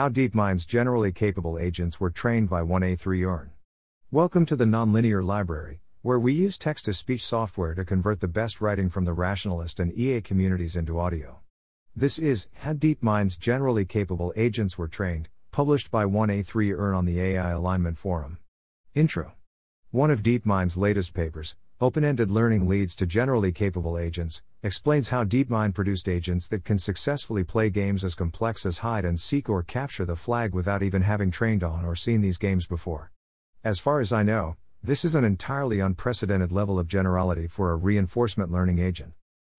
How DeepMind's generally capable agents were trained by 1a3orn. Welcome to the Nonlinear Library, where we use text to speech software to convert the best writing from the rationalist and EA communities into audio. This is How DeepMind's generally capable agents were trained, published by 1a3orn on the AI Alignment Forum. Intro One of DeepMind's latest papers, Open ended learning leads to generally capable agents, explains how DeepMind produced agents that can successfully play games as complex as hide and seek or capture the flag without even having trained on or seen these games before. As far as I know, this is an entirely unprecedented level of generality for a reinforcement learning agent.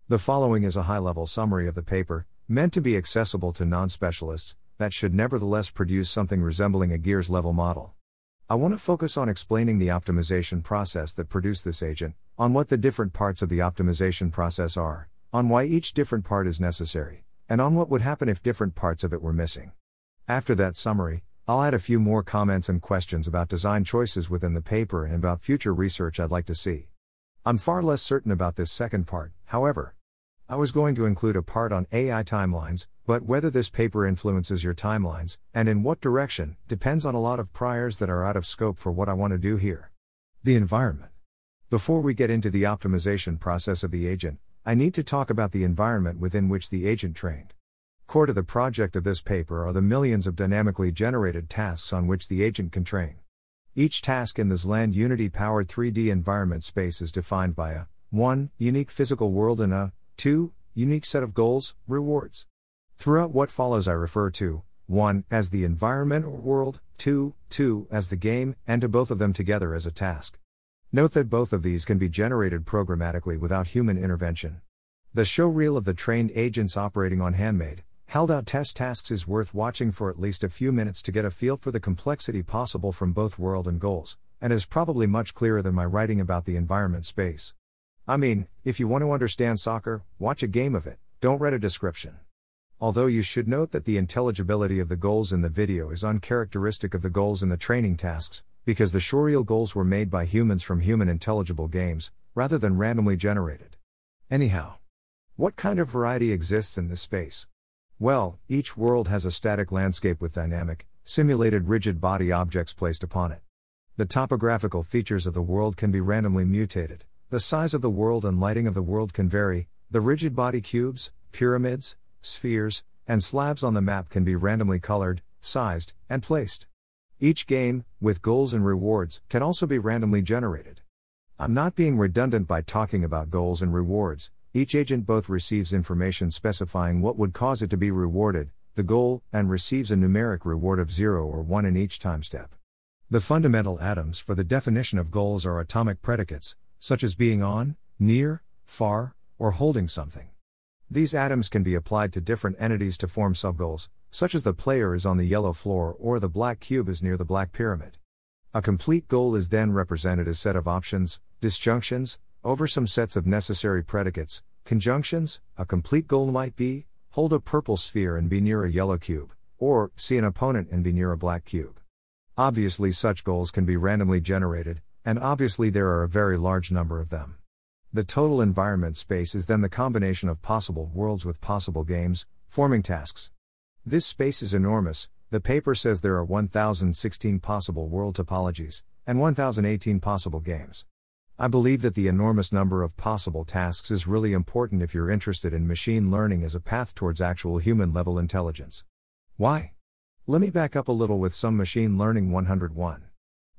The following is a high level summary of the paper, meant to be accessible to non specialists, that should nevertheless produce something resembling a Gears level model. I want to focus on explaining the optimization process that produced this agent, on what the different parts of the optimization process are, on why each different part is necessary, and on what would happen if different parts of it were missing. After that summary, I'll add a few more comments and questions about design choices within the paper and about future research I'd like to see. I'm far less certain about this second part, however. I was going to include a part on AI timelines, but whether this paper influences your timelines, and in what direction, depends on a lot of priors that are out of scope for what I want to do here. The environment. Before we get into the optimization process of the agent, I need to talk about the environment within which the agent trained. Core to the project of this paper are the millions of dynamically generated tasks on which the agent can train. Each task in this Land Unity powered 3D environment space is defined by a 1. unique physical world and a 2. Unique set of goals, rewards. Throughout what follows, I refer to 1. as the environment or world, 2. 2. as the game, and to both of them together as a task. Note that both of these can be generated programmatically without human intervention. The show reel of the trained agents operating on handmade, held out test tasks is worth watching for at least a few minutes to get a feel for the complexity possible from both world and goals, and is probably much clearer than my writing about the environment space. I mean, if you want to understand soccer, watch a game of it, don't read a description. Although you should note that the intelligibility of the goals in the video is uncharacteristic of the goals in the training tasks, because the showreel goals were made by humans from human intelligible games, rather than randomly generated. Anyhow, what kind of variety exists in this space? Well, each world has a static landscape with dynamic, simulated rigid body objects placed upon it. The topographical features of the world can be randomly mutated. The size of the world and lighting of the world can vary. The rigid body cubes, pyramids, spheres, and slabs on the map can be randomly colored, sized, and placed. Each game, with goals and rewards, can also be randomly generated. I'm not being redundant by talking about goals and rewards, each agent both receives information specifying what would cause it to be rewarded, the goal, and receives a numeric reward of 0 or 1 in each time step. The fundamental atoms for the definition of goals are atomic predicates, such as being on, near, far, or holding something. These atoms can be applied to different entities to form subgoals, such as the player is on the yellow floor or the black cube is near the black pyramid. A complete goal is then represented as set of options, disjunctions, over some sets of necessary predicates, conjunctions, a complete goal might be, hold a purple sphere and be near a yellow cube, or see an opponent and be near a black cube. Obviously, such goals can be randomly generated, and obviously there are a very large number of them. The total environment space is then the combination of possible worlds with possible games, forming tasks. This space is enormous, the paper says there are 1016 possible world topologies, and 1018 possible games. I believe that the enormous number of possible tasks is really important if you're interested in machine learning as a path towards actual human level intelligence. Why? Let me back up a little with some Machine Learning 101.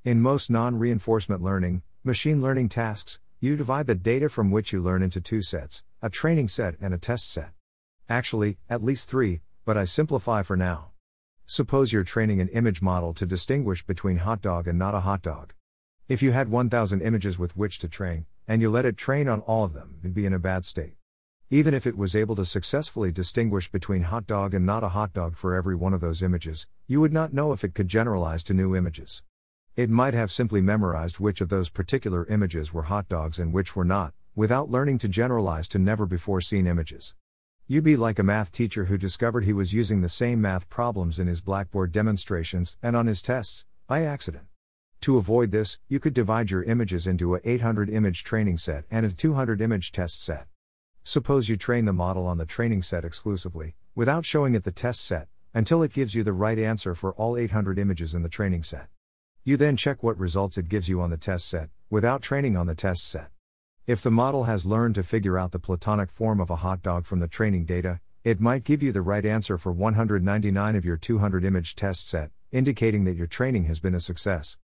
In most non reinforcement learning, machine learning tasks, you divide the data from which you learn into two sets a training set and a test set. Actually, at least three, but I simplify for now. Suppose you're training an image model to distinguish between hot dog and not a hot dog. If you had 1000 images with which to train, and you let it train on all of them, it'd be in a bad state. Even if it was able to successfully distinguish between hot dog and not a hot dog for every one of those images, you would not know if it could generalize to new images. It might have simply memorized which of those particular images were hot dogs and which were not, without learning to generalize to never before seen images. You'd be like a math teacher who discovered he was using the same math problems in his Blackboard demonstrations and on his tests, by accident. To avoid this, you could divide your images into a 800 image training set and a 200 image test set. Suppose you train the model on the training set exclusively, without showing it the test set, until it gives you the right answer for all 800 images in the training set. You then check what results it gives you on the test set, without training on the test set. If the model has learned to figure out the platonic form of a hot dog from the training data, it might give you the right answer for 199 of your 200 image test set, indicating that your training has been a success.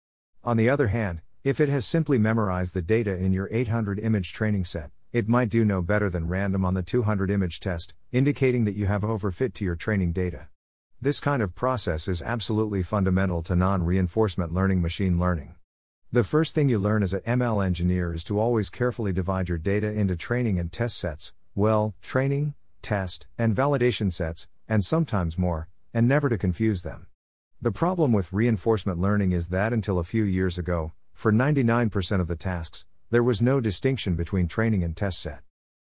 On the other hand, if it has simply memorized the data in your 800 image training set, it might do no better than random on the 200 image test, indicating that you have overfit to your training data. This kind of process is absolutely fundamental to non reinforcement learning machine learning. The first thing you learn as an ML engineer is to always carefully divide your data into training and test sets, well, training, test, and validation sets, and sometimes more, and never to confuse them. The problem with reinforcement learning is that until a few years ago, for 99% of the tasks, there was no distinction between training and test set.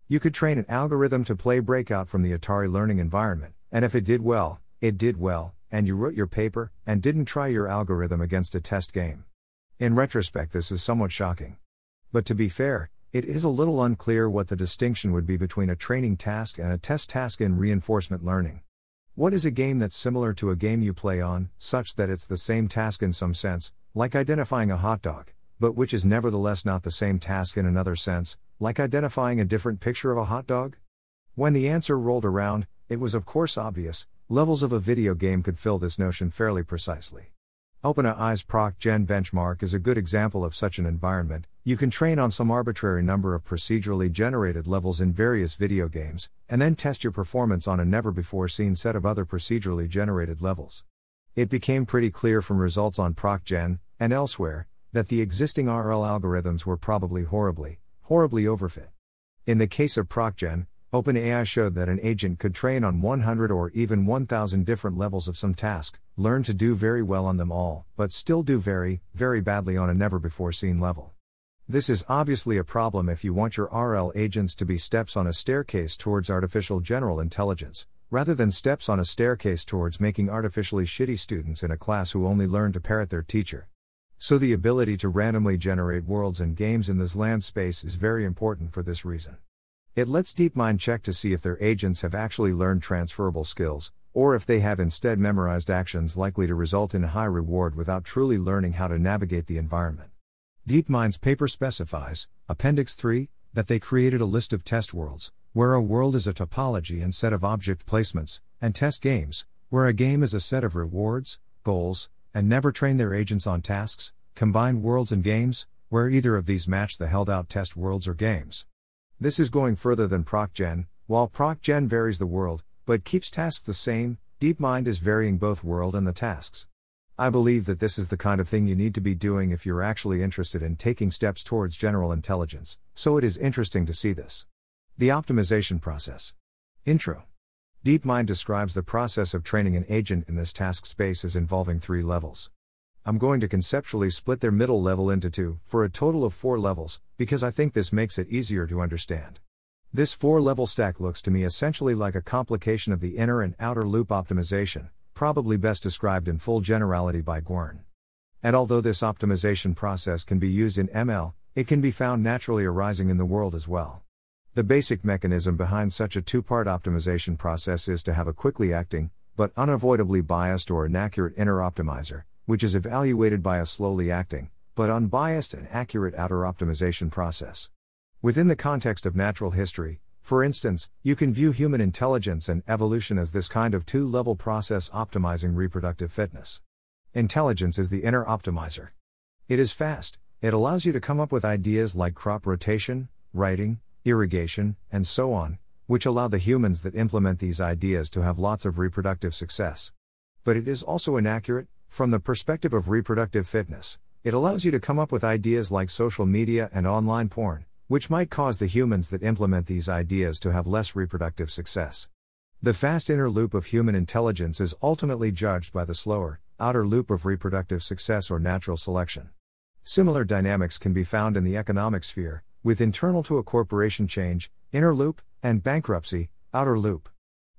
You could train an algorithm to play breakout from the Atari learning environment, and if it did well, it did well, and you wrote your paper, and didn't try your algorithm against a test game. In retrospect, this is somewhat shocking. But to be fair, it is a little unclear what the distinction would be between a training task and a test task in reinforcement learning. What is a game that's similar to a game you play on, such that it's the same task in some sense, like identifying a hot dog, but which is nevertheless not the same task in another sense, like identifying a different picture of a hot dog? When the answer rolled around, it was of course obvious, levels of a video game could fill this notion fairly precisely. OpenAI's ProcGen benchmark is a good example of such an environment. You can train on some arbitrary number of procedurally generated levels in various video games, and then test your performance on a never before seen set of other procedurally generated levels. It became pretty clear from results on ProcGen, and elsewhere, that the existing RL algorithms were probably horribly, horribly overfit. In the case of ProcGen, OpenAI showed that an agent could train on 100 or even 1000 different levels of some task, learn to do very well on them all, but still do very, very badly on a never before seen level. This is obviously a problem if you want your RL agents to be steps on a staircase towards artificial general intelligence, rather than steps on a staircase towards making artificially shitty students in a class who only learn to parrot their teacher. So, the ability to randomly generate worlds and games in this land space is very important for this reason. It lets DeepMind check to see if their agents have actually learned transferable skills, or if they have instead memorized actions likely to result in high reward without truly learning how to navigate the environment. DeepMind's paper specifies, Appendix 3, that they created a list of test worlds, where a world is a topology and set of object placements, and test games, where a game is a set of rewards, goals, and never train their agents on tasks, combined worlds and games, where either of these match the held out test worlds or games. This is going further than ProcGen, while ProcGen varies the world, but keeps tasks the same, DeepMind is varying both world and the tasks. I believe that this is the kind of thing you need to be doing if you're actually interested in taking steps towards general intelligence, so it is interesting to see this. The optimization process. Intro. DeepMind describes the process of training an agent in this task space as involving three levels. I'm going to conceptually split their middle level into two, for a total of four levels, because I think this makes it easier to understand. This four level stack looks to me essentially like a complication of the inner and outer loop optimization, probably best described in full generality by Gwern. And although this optimization process can be used in ML, it can be found naturally arising in the world as well. The basic mechanism behind such a two part optimization process is to have a quickly acting, but unavoidably biased or inaccurate inner optimizer, which is evaluated by a slowly acting, but unbiased and accurate outer optimization process. Within the context of natural history, for instance, you can view human intelligence and evolution as this kind of two level process optimizing reproductive fitness. Intelligence is the inner optimizer. It is fast, it allows you to come up with ideas like crop rotation, writing, irrigation, and so on, which allow the humans that implement these ideas to have lots of reproductive success. But it is also inaccurate, from the perspective of reproductive fitness, it allows you to come up with ideas like social media and online porn, which might cause the humans that implement these ideas to have less reproductive success. The fast inner loop of human intelligence is ultimately judged by the slower, outer loop of reproductive success or natural selection. Similar dynamics can be found in the economic sphere, with internal to a corporation change, inner loop, and bankruptcy, outer loop.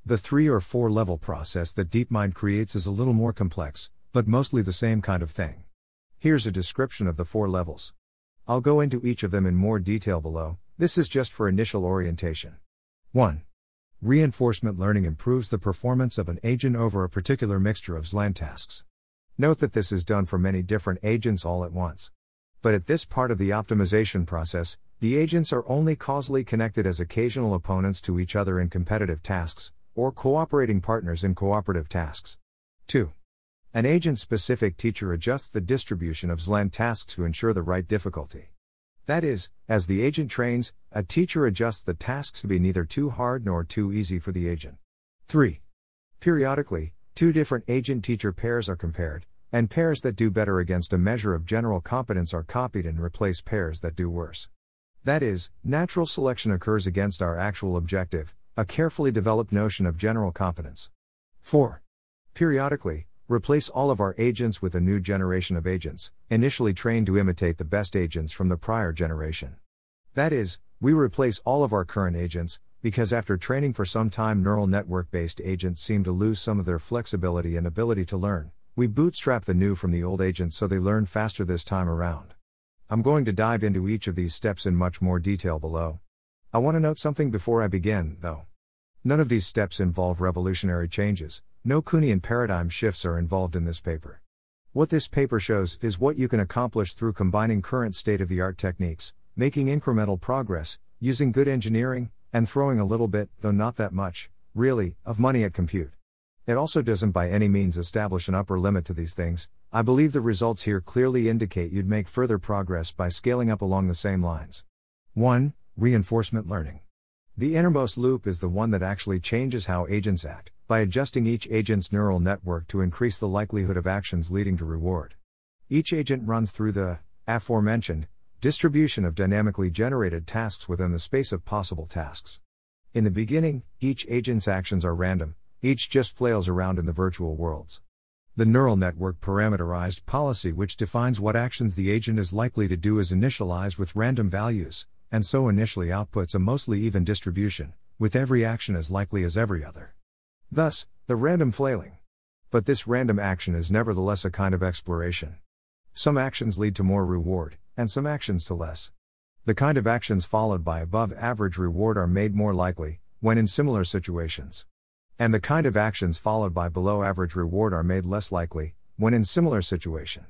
The three or four level process that DeepMind creates is a little more complex, but mostly the same kind of thing. Here's a description of the four levels. I'll go into each of them in more detail below, this is just for initial orientation. 1. Reinforcement learning improves the performance of an agent over a particular mixture of XLand tasks. Note that this is done for many different agents all at once. But at this part of the optimization process, the agents are only causally connected as occasional opponents to each other in competitive tasks, or cooperating partners in cooperative tasks. 2. An agent specific teacher adjusts the distribution of XLand tasks to ensure the right difficulty. That is, as the agent trains, a teacher adjusts the tasks to be neither too hard nor too easy for the agent. 3. Periodically, two different agent teacher pairs are compared, and pairs that do better against a measure of general competence are copied and replace pairs that do worse. That is, natural selection occurs against our actual objective, a carefully developed notion of general competence. 4. Periodically, replace all of our agents with a new generation of agents, initially trained to imitate the best agents from the prior generation. That is, we replace all of our current agents, because after training for some time, neural network based agents seem to lose some of their flexibility and ability to learn. We bootstrap the new from the old agents so they learn faster this time around. I'm going to dive into each of these steps in much more detail below. I want to note something before I begin, though. None of these steps involve revolutionary changes, no Kuhnian paradigm shifts are involved in this paper. What this paper shows is what you can accomplish through combining current state of the art techniques, making incremental progress, using good engineering, and throwing a little bit, though not that much, really, of money at compute. It also doesn't by any means establish an upper limit to these things. I believe the results here clearly indicate you'd make further progress by scaling up along the same lines. 1. Reinforcement learning. The innermost loop is the one that actually changes how agents act, by adjusting each agent's neural network to increase the likelihood of actions leading to reward. Each agent runs through the, aforementioned, distribution of dynamically generated tasks within the space of possible tasks. In the beginning, each agent's actions are random, each just flails around in the virtual worlds. The neural network parameterized policy, which defines what actions the agent is likely to do, is initialized with random values, and so initially outputs a mostly even distribution, with every action as likely as every other. Thus, the random flailing. But this random action is nevertheless a kind of exploration. Some actions lead to more reward, and some actions to less. The kind of actions followed by above average reward are made more likely, when in similar situations. And the kind of actions followed by below average reward are made less likely, when in similar situation.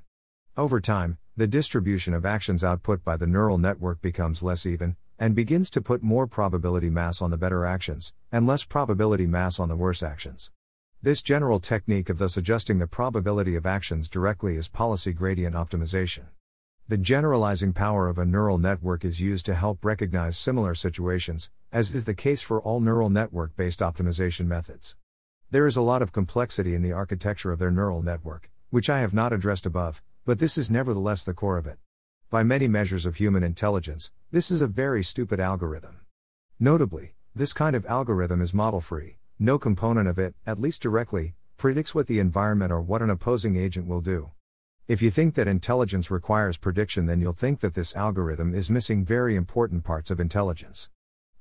Over time, the distribution of actions output by the neural network becomes less even, and begins to put more probability mass on the better actions, and less probability mass on the worse actions. This general technique of thus adjusting the probability of actions directly is policy gradient optimization. The generalizing power of a neural network is used to help recognize similar situations, as is the case for all neural network based optimization methods. There is a lot of complexity in the architecture of their neural network, which I have not addressed above, but this is nevertheless the core of it. By many measures of human intelligence, this is a very stupid algorithm. Notably, this kind of algorithm is model free, no component of it, at least directly, predicts what the environment or what an opposing agent will do. If you think that intelligence requires prediction, then you'll think that this algorithm is missing very important parts of intelligence.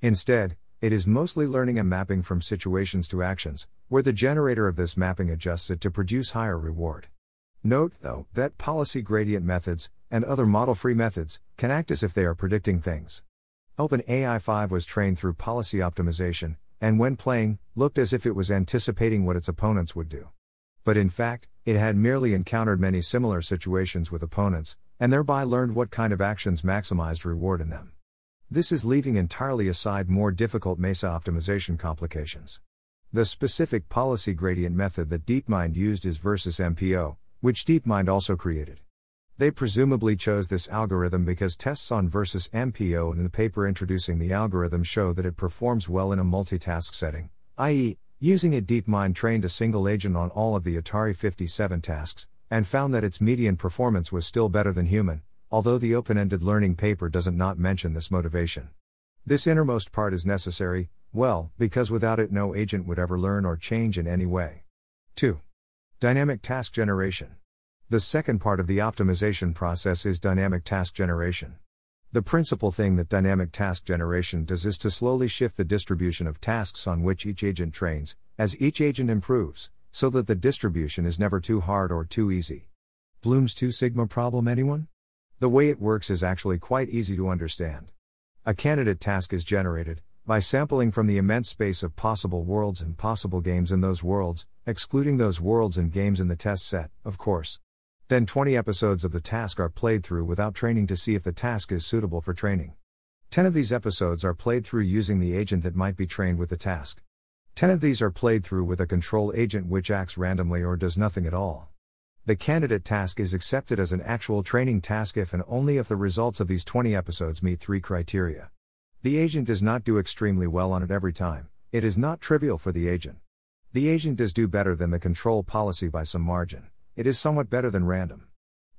Instead, it is mostly learning a mapping from situations to actions, where the generator of this mapping adjusts it to produce higher reward. Note, though, that policy gradient methods, and other model free methods, can act as if they are predicting things. OpenAI 5 was trained through policy optimization, and when playing, looked as if it was anticipating what its opponents would do. But in fact, it had merely encountered many similar situations with opponents, and thereby learned what kind of actions maximized reward in them. This is leaving entirely aside more difficult MESA optimization complications. The specific policy gradient method that DeepMind used is versus MPO, which DeepMind also created. They presumably chose this algorithm because tests on versus MPO in the paper introducing the algorithm show that it performs well in a multitask setting, i.e., Using it, DeepMind trained a single agent on all of the Atari 57 tasks, and found that its median performance was still better than human, although the open ended learning paper doesn't not mention this motivation. This innermost part is necessary, well, because without it, no agent would ever learn or change in any way. 2. Dynamic task generation. The second part of the optimization process is dynamic task generation. The principal thing that dynamic task generation does is to slowly shift the distribution of tasks on which each agent trains, as each agent improves, so that the distribution is never too hard or too easy. Bloom's 2 sigma problem, anyone? The way it works is actually quite easy to understand. A candidate task is generated, by sampling from the immense space of possible worlds and possible games in those worlds, excluding those worlds and games in the test set, of course. Then 20 episodes of the task are played through without training to see if the task is suitable for training. 10 of these episodes are played through using the agent that might be trained with the task. 10 of these are played through with a control agent which acts randomly or does nothing at all. The candidate task is accepted as an actual training task if and only if the results of these 20 episodes meet three criteria. The agent does not do extremely well on it every time, it is not trivial for the agent. The agent does do better than the control policy by some margin, it is somewhat better than random.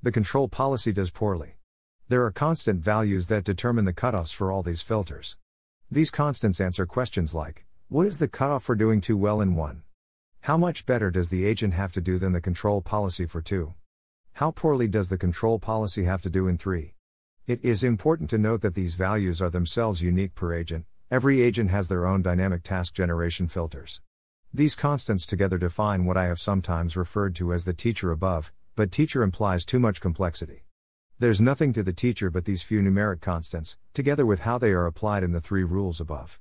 The control policy does poorly. There are constant values that determine the cutoffs for all these filters. These constants answer questions like What is the cutoff for doing too well in 1? How much better does the agent have to do than the control policy for 2? How poorly does the control policy have to do in 3? It is important to note that these values are themselves unique per agent, every agent has their own dynamic task generation filters. These constants together define what I have sometimes referred to as the teacher above, but teacher implies too much complexity. There's nothing to the teacher but these few numeric constants, together with how they are applied in the three rules above.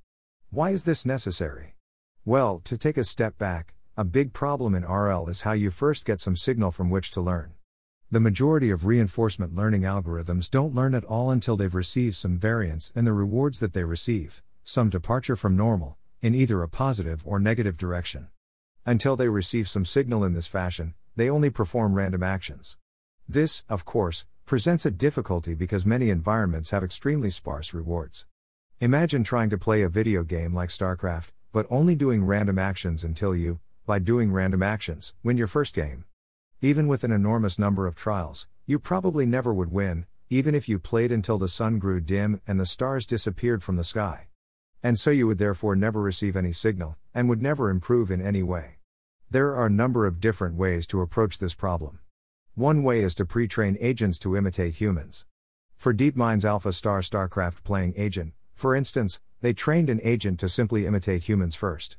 Why is this necessary? Well, to take a step back, a big problem in RL is how you first get some signal from which to learn. The majority of reinforcement learning algorithms don't learn at all until they've received some variance in the rewards that they receive, some departure from normal, in either a positive or negative direction. Until they receive some signal in this fashion, they only perform random actions. This, of course, presents a difficulty because many environments have extremely sparse rewards. Imagine trying to play a video game like StarCraft, but only doing random actions until you, by doing random actions, win your first game. Even with an enormous number of trials, you probably never would win, even if you played until the sun grew dim and the stars disappeared from the sky. And so you would therefore never receive any signal, and would never improve in any way. There are a number of different ways to approach this problem. One way is to pre train agents to imitate humans. For DeepMind's AlphaStar StarCraft playing agent, for instance, they trained an agent to simply imitate humans first.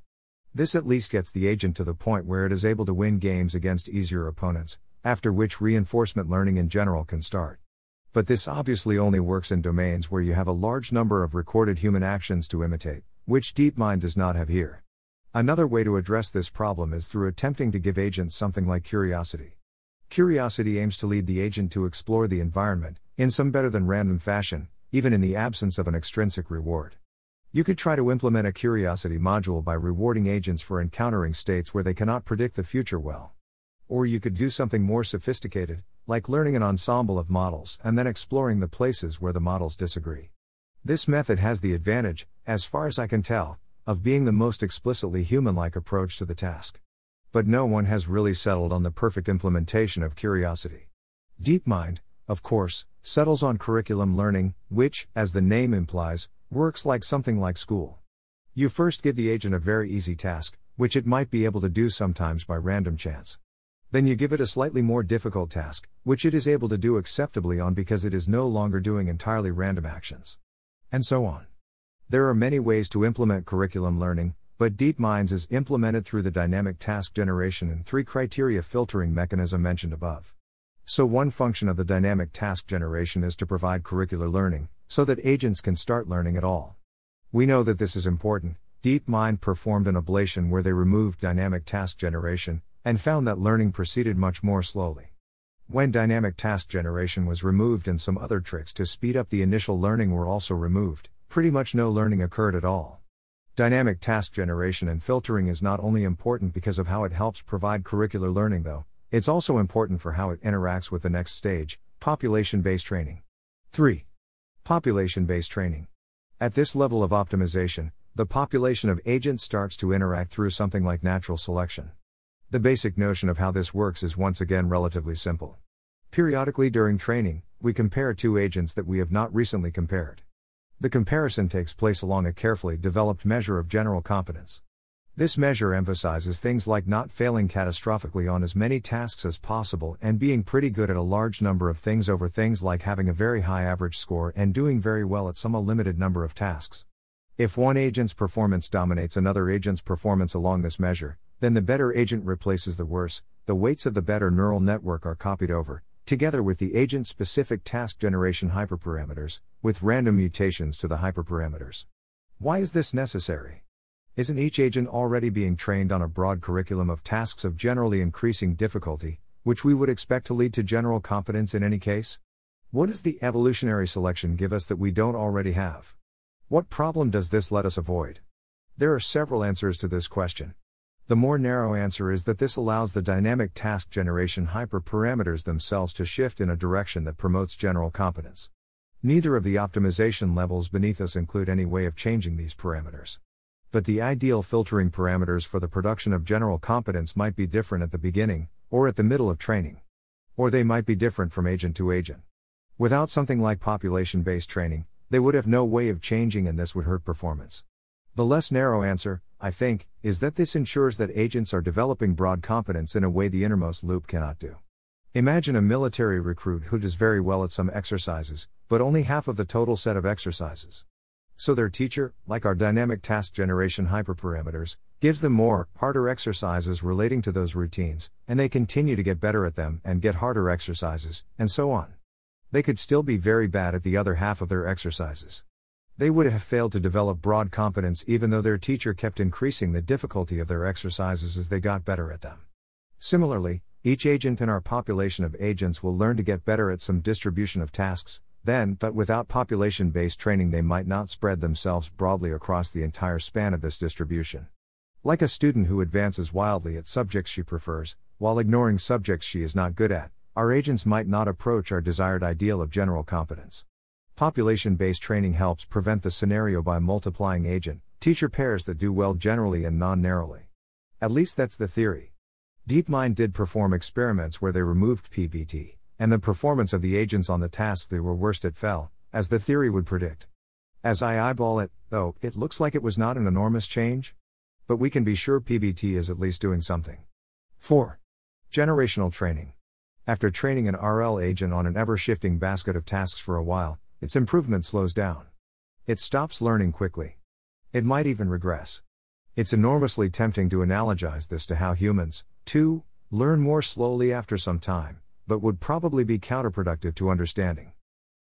This at least gets the agent to the point where it is able to win games against easier opponents, after which reinforcement learning in general can start. But this obviously only works in domains where you have a large number of recorded human actions to imitate, which DeepMind does not have here. Another way to address this problem is through attempting to give agents something like curiosity. Curiosity aims to lead the agent to explore the environment, in some better than random fashion, even in the absence of an extrinsic reward. You could try to implement a curiosity module by rewarding agents for encountering states where they cannot predict the future well. Or you could do something more sophisticated, like learning an ensemble of models and then exploring the places where the models disagree. This method has the advantage, as far as I can tell, of being the most explicitly human like approach to the task. But no one has really settled on the perfect implementation of curiosity. DeepMind, of course, settles on curriculum learning, which, as the name implies, Works like something like school. You first give the agent a very easy task, which it might be able to do sometimes by random chance. Then you give it a slightly more difficult task, which it is able to do acceptably on because it is no longer doing entirely random actions. And so on. There are many ways to implement curriculum learning, but DeepMinds is implemented through the dynamic task generation and three criteria filtering mechanism mentioned above. So, one function of the dynamic task generation is to provide curricular learning, so that agents can start learning at all. We know that this is important. DeepMind performed an ablation where they removed dynamic task generation and found that learning proceeded much more slowly. When dynamic task generation was removed and some other tricks to speed up the initial learning were also removed, pretty much no learning occurred at all. Dynamic task generation and filtering is not only important because of how it helps provide curricular learning, though, it's also important for how it interacts with the next stage population based training. 3. Population based training. At this level of optimization, the population of agents starts to interact through something like natural selection. The basic notion of how this works is once again relatively simple. Periodically during training, we compare two agents that we have not recently compared. The comparison takes place along a carefully developed measure of general competence. This measure emphasizes things like not failing catastrophically on as many tasks as possible and being pretty good at a large number of things over things like having a very high average score and doing very well at some a limited number of tasks. If one agent's performance dominates another agent's performance along this measure, then the better agent replaces the worse, the weights of the better neural network are copied over, together with the agent specific task generation hyperparameters, with random mutations to the hyperparameters. Why is this necessary? Isn't each agent already being trained on a broad curriculum of tasks of generally increasing difficulty, which we would expect to lead to general competence in any case? What does the evolutionary selection give us that we don't already have? What problem does this let us avoid? There are several answers to this question. The more narrow answer is that this allows the dynamic task generation hyperparameters themselves to shift in a direction that promotes general competence. Neither of the optimization levels beneath us include any way of changing these parameters. But the ideal filtering parameters for the production of general competence might be different at the beginning, or at the middle of training. Or they might be different from agent to agent. Without something like population based training, they would have no way of changing and this would hurt performance. The less narrow answer, I think, is that this ensures that agents are developing broad competence in a way the innermost loop cannot do. Imagine a military recruit who does very well at some exercises, but only half of the total set of exercises. So their teacher, like our dynamic task generation hyperparameters, gives them more, harder exercises relating to those routines, and they continue to get better at them and get harder exercises, and so on. They could still be very bad at the other half of their exercises. They would have failed to develop broad competence even though their teacher kept increasing the difficulty of their exercises as they got better at them. Similarly, each agent in our population of agents will learn to get better at some distribution of tasks, then, but without population based training, they might not spread themselves broadly across the entire span of this distribution. Like a student who advances wildly at subjects she prefers, while ignoring subjects she is not good at, our agents might not approach our desired ideal of general competence. Population based training helps prevent the scenario by multiplying agent teacher pairs that do well generally and non narrowly. At least that's the theory. DeepMind did perform experiments where they removed PBT, and the performance of the agents on the tasks they were worst at fell, as the theory would predict. As I eyeball it, though, it looks like it was not an enormous change. But we can be sure PBT is at least doing something. 4. Generational training. After training an RL agent on an ever shifting basket of tasks for a while, its improvement slows down. It stops learning quickly. It might even regress. It's enormously tempting to analogize this to how humans, too, learn more slowly after some time, but would probably be counterproductive to understanding.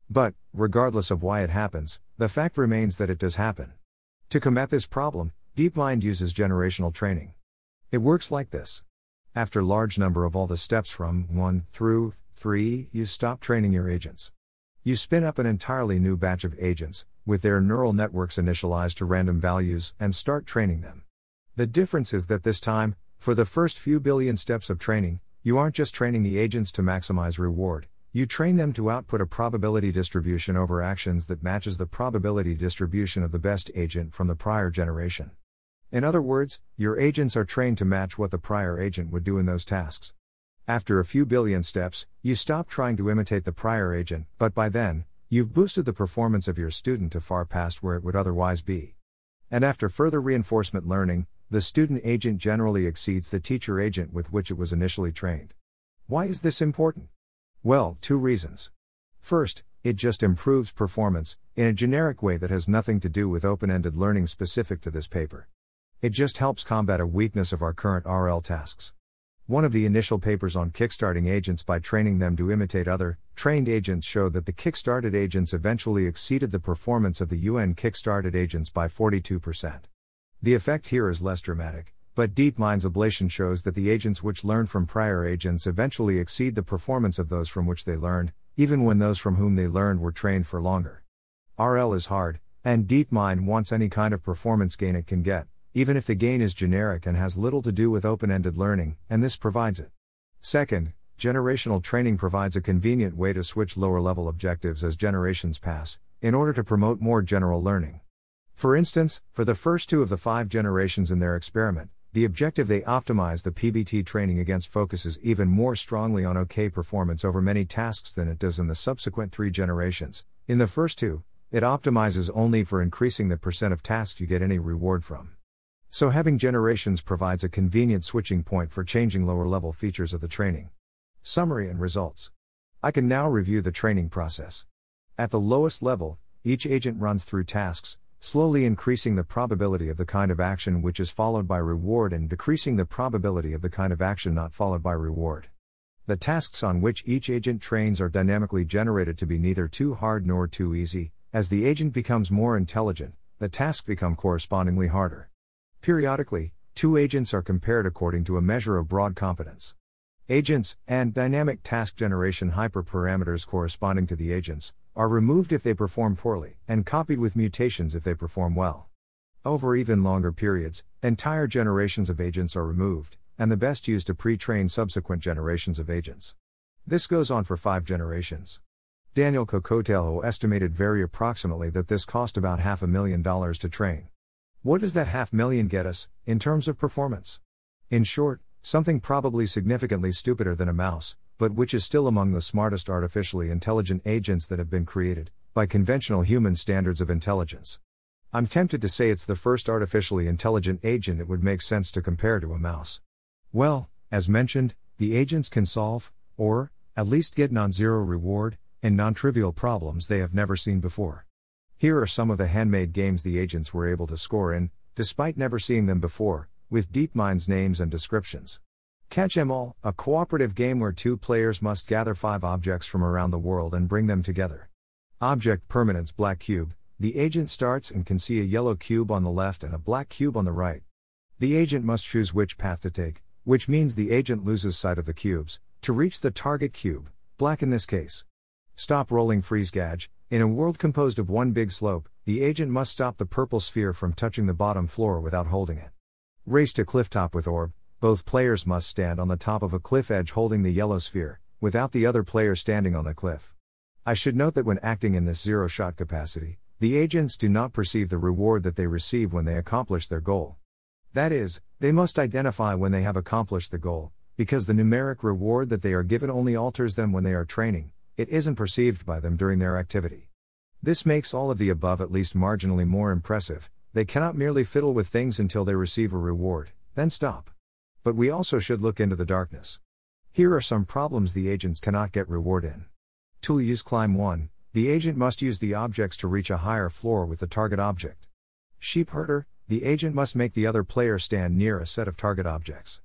But, regardless of why it happens, the fact remains that it does happen. To combat this problem, DeepMind uses generational training. It works like this. After large number of all the steps from 1 through 3, you stop training your agents. You spin up an entirely new batch of agents, with their neural networks initialized to random values, and start training them. The difference is that this time, for the first few billion steps of training, you aren't just training the agents to maximize reward, you train them to output a probability distribution over actions that matches the probability distribution of the best agent from the prior generation. In other words, your agents are trained to match what the prior agent would do in those tasks. After a few billion steps, you stop trying to imitate the prior agent, but by then, you've boosted the performance of your student to far past where it would otherwise be. And after further reinforcement learning, the student agent generally exceeds the teacher agent with which it was initially trained. Why is this important? Well, two reasons. First, it just improves performance, in a generic way that has nothing to do with open ended learning specific to this paper. It just helps combat a weakness of our current RL tasks. One of the initial papers on kickstarting agents by training them to imitate other, trained agents showed that the kickstarted agents eventually exceeded the performance of the UN kickstarted agents by 42%. The effect here is less dramatic, but DeepMind's ablation shows that the agents which learned from prior agents eventually exceed the performance of those from which they learned, even when those from whom they learned were trained for longer. RL is hard, and DeepMind wants any kind of performance gain it can get, even if the gain is generic and has little to do with open ended learning, and this provides it. Second, generational training provides a convenient way to switch lower level objectives as generations pass, in order to promote more general learning. For instance, for the first two of the five generations in their experiment, the objective they optimize the PBT training against focuses even more strongly on OK performance over many tasks than it does in the subsequent three generations. In the first two, it optimizes only for increasing the percent of tasks you get any reward from. So having generations provides a convenient switching point for changing lower level features of the training. Summary and results. I can now review the training process. At the lowest level, each agent runs through tasks, slowly increasing the probability of the kind of action which is followed by reward and decreasing the probability of the kind of action not followed by reward. The tasks on which each agent trains are dynamically generated to be neither too hard nor too easy. As the agent becomes more intelligent, the tasks become correspondingly harder. Periodically, two agents are compared according to a measure of broad competence. Agents, and dynamic task generation hyperparameters corresponding to the agents, are removed if they perform poorly, and copied with mutations if they perform well. Over even longer periods, entire generations of agents are removed, and the best used to pre train subsequent generations of agents. This goes on for five generations. Daniel Kokotajlo estimated very approximately that this cost about half a million dollars to train. What does that half million get us, in terms of performance? In short, Something probably significantly stupider than a mouse, but which is still among the smartest artificially intelligent agents that have been created, by conventional human standards of intelligence. I'm tempted to say it's the first artificially intelligent agent it would make sense to compare to a mouse. Well, as mentioned, the agents can solve, or, at least get non zero reward, in non trivial problems they have never seen before. Here are some of the handmade games the agents were able to score in, despite never seeing them before, with DeepMind's names and descriptions. Catch 'em all, a cooperative game where two players must gather five objects from around the world and bring them together. Object permanence black cube. The agent starts and can see a yellow cube on the left and a black cube on the right. The agent must choose which path to take, which means the agent loses sight of the cubes, to reach the target cube, black in this case. Stop rolling freeze gauge. In a world composed of one big slope, the agent must stop the purple sphere from touching the bottom floor without holding it. Race to clifftop with orb, both players must stand on the top of a cliff edge holding the yellow sphere, without the other player standing on the cliff. I should note that when acting in this zero shot capacity, the agents do not perceive the reward that they receive when they accomplish their goal. That is, they must identify when they have accomplished the goal, because the numeric reward that they are given only alters them when they are training, it isn't perceived by them during their activity. This makes all of the above at least marginally more impressive, they cannot merely fiddle with things until they receive a reward, then stop. But we also should look into the darkness. Here are some problems the agents cannot get reward in. Tool use climb 1 The agent must use the objects to reach a higher floor with the target object. Sheep herder The agent must make the other player stand near a set of target objects.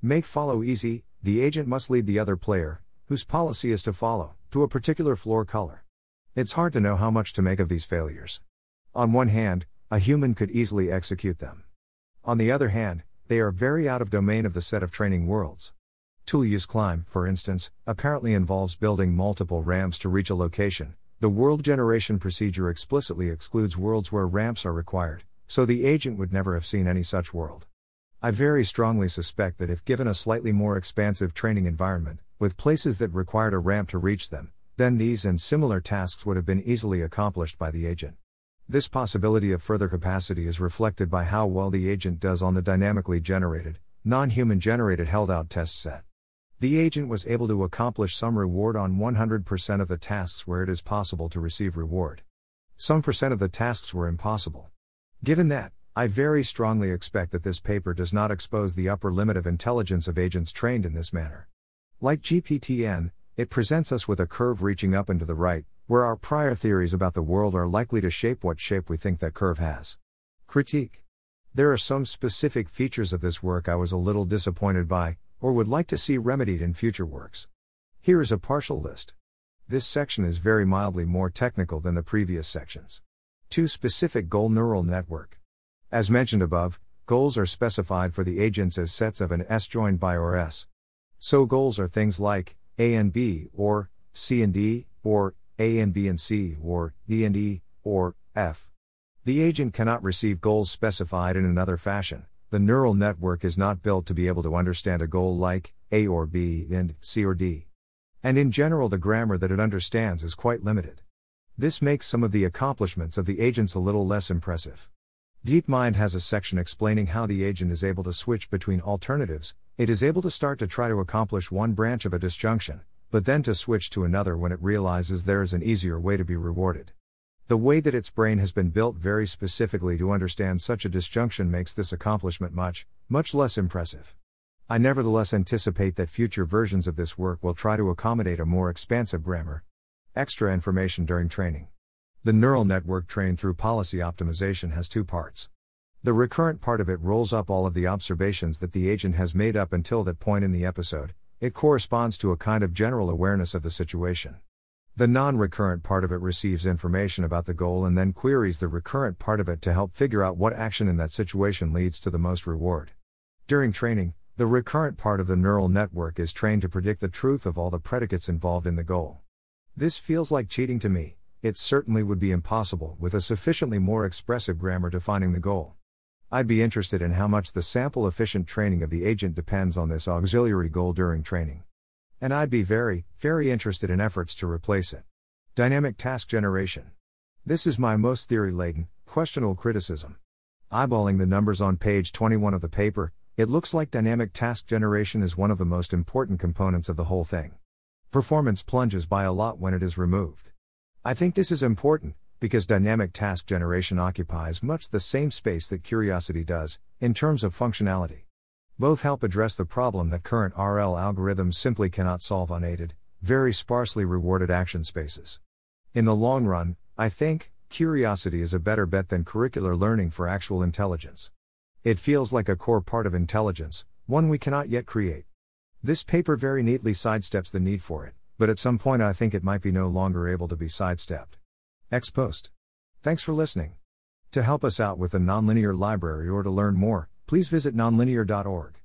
Make follow easy The agent must lead the other player, whose policy is to follow, to a particular floor color. It's hard to know how much to make of these failures. On one hand, a human could easily execute them. On the other hand, they are very out of domain of the set of training worlds. Tool use climb, for instance, apparently involves building multiple ramps to reach a location. The world generation procedure explicitly excludes worlds where ramps are required, so the agent would never have seen any such world. I very strongly suspect that if given a slightly more expansive training environment, with places that required a ramp to reach them, then these and similar tasks would have been easily accomplished by the agent. This possibility of further capacity is reflected by how well the agent does on the dynamically generated, non human generated held out test set. The agent was able to accomplish some reward on 100% of the tasks where it is possible to receive reward. Some percent of the tasks were impossible. Given that, I very strongly expect that this paper does not expose the upper limit of intelligence of agents trained in this manner. Like GPTN, it presents us with a curve reaching up and to the right, where our prior theories about the world are likely to shape what shape we think that curve has. Critique. There are some specific features of this work I was a little disappointed by, or would like to see remedied in future works. Here is a partial list. This section is very mildly more technical than the previous sections. 2. Specific goal neural network. As mentioned above, goals are specified for the agents as sets of an S joined by or S. So goals are things like A and B, or C and D, or a and B and C, or D and E, or F. The agent cannot receive goals specified in another fashion. The neural network is not built to be able to understand a goal like A or B and C or D. And in general, the grammar that it understands is quite limited. This makes some of the accomplishments of the agents a little less impressive. DeepMind has a section explaining how the agent is able to switch between alternatives. It is able to start to try to accomplish one branch of a disjunction, but then to switch to another when it realizes there is an easier way to be rewarded. The way that its brain has been built very specifically to understand such a disjunction makes this accomplishment much, much less impressive. I nevertheless anticipate that future versions of this work will try to accommodate a more expansive grammar. Extra information during training. The neural network trained through policy optimization has two parts. The recurrent part of it rolls up all of the observations that the agent has made up until that point in the episode, it corresponds to a kind of general awareness of the situation. The non recurrent part of it receives information about the goal and then queries the recurrent part of it to help figure out what action in that situation leads to the most reward. During training, the recurrent part of the neural network is trained to predict the truth of all the predicates involved in the goal. This feels like cheating to me, it certainly would be impossible with a sufficiently more expressive grammar defining the goal. I'd be interested in how much the sample efficient training of the agent depends on this auxiliary goal during training. And I'd be very, very interested in efforts to replace it. Dynamic task generation. This is my most theory laden, questionable criticism. Eyeballing the numbers on page 21 of the paper, it looks like dynamic task generation is one of the most important components of the whole thing. Performance plunges by a lot when it is removed. I think this is important, because dynamic task generation occupies much the same space that curiosity does, in terms of functionality. Both help address the problem that current RL algorithms simply cannot solve unaided, very sparsely rewarded action spaces. In the long run, I think, curiosity is a better bet than curricular learning for actual intelligence. It feels like a core part of intelligence, one we cannot yet create. This paper very neatly sidesteps the need for it, but at some point I think it might be no longer able to be sidestepped. Ex post. Thanks for listening. To help us out with the Nonlinear Library or to learn more, please visit nonlinear.org.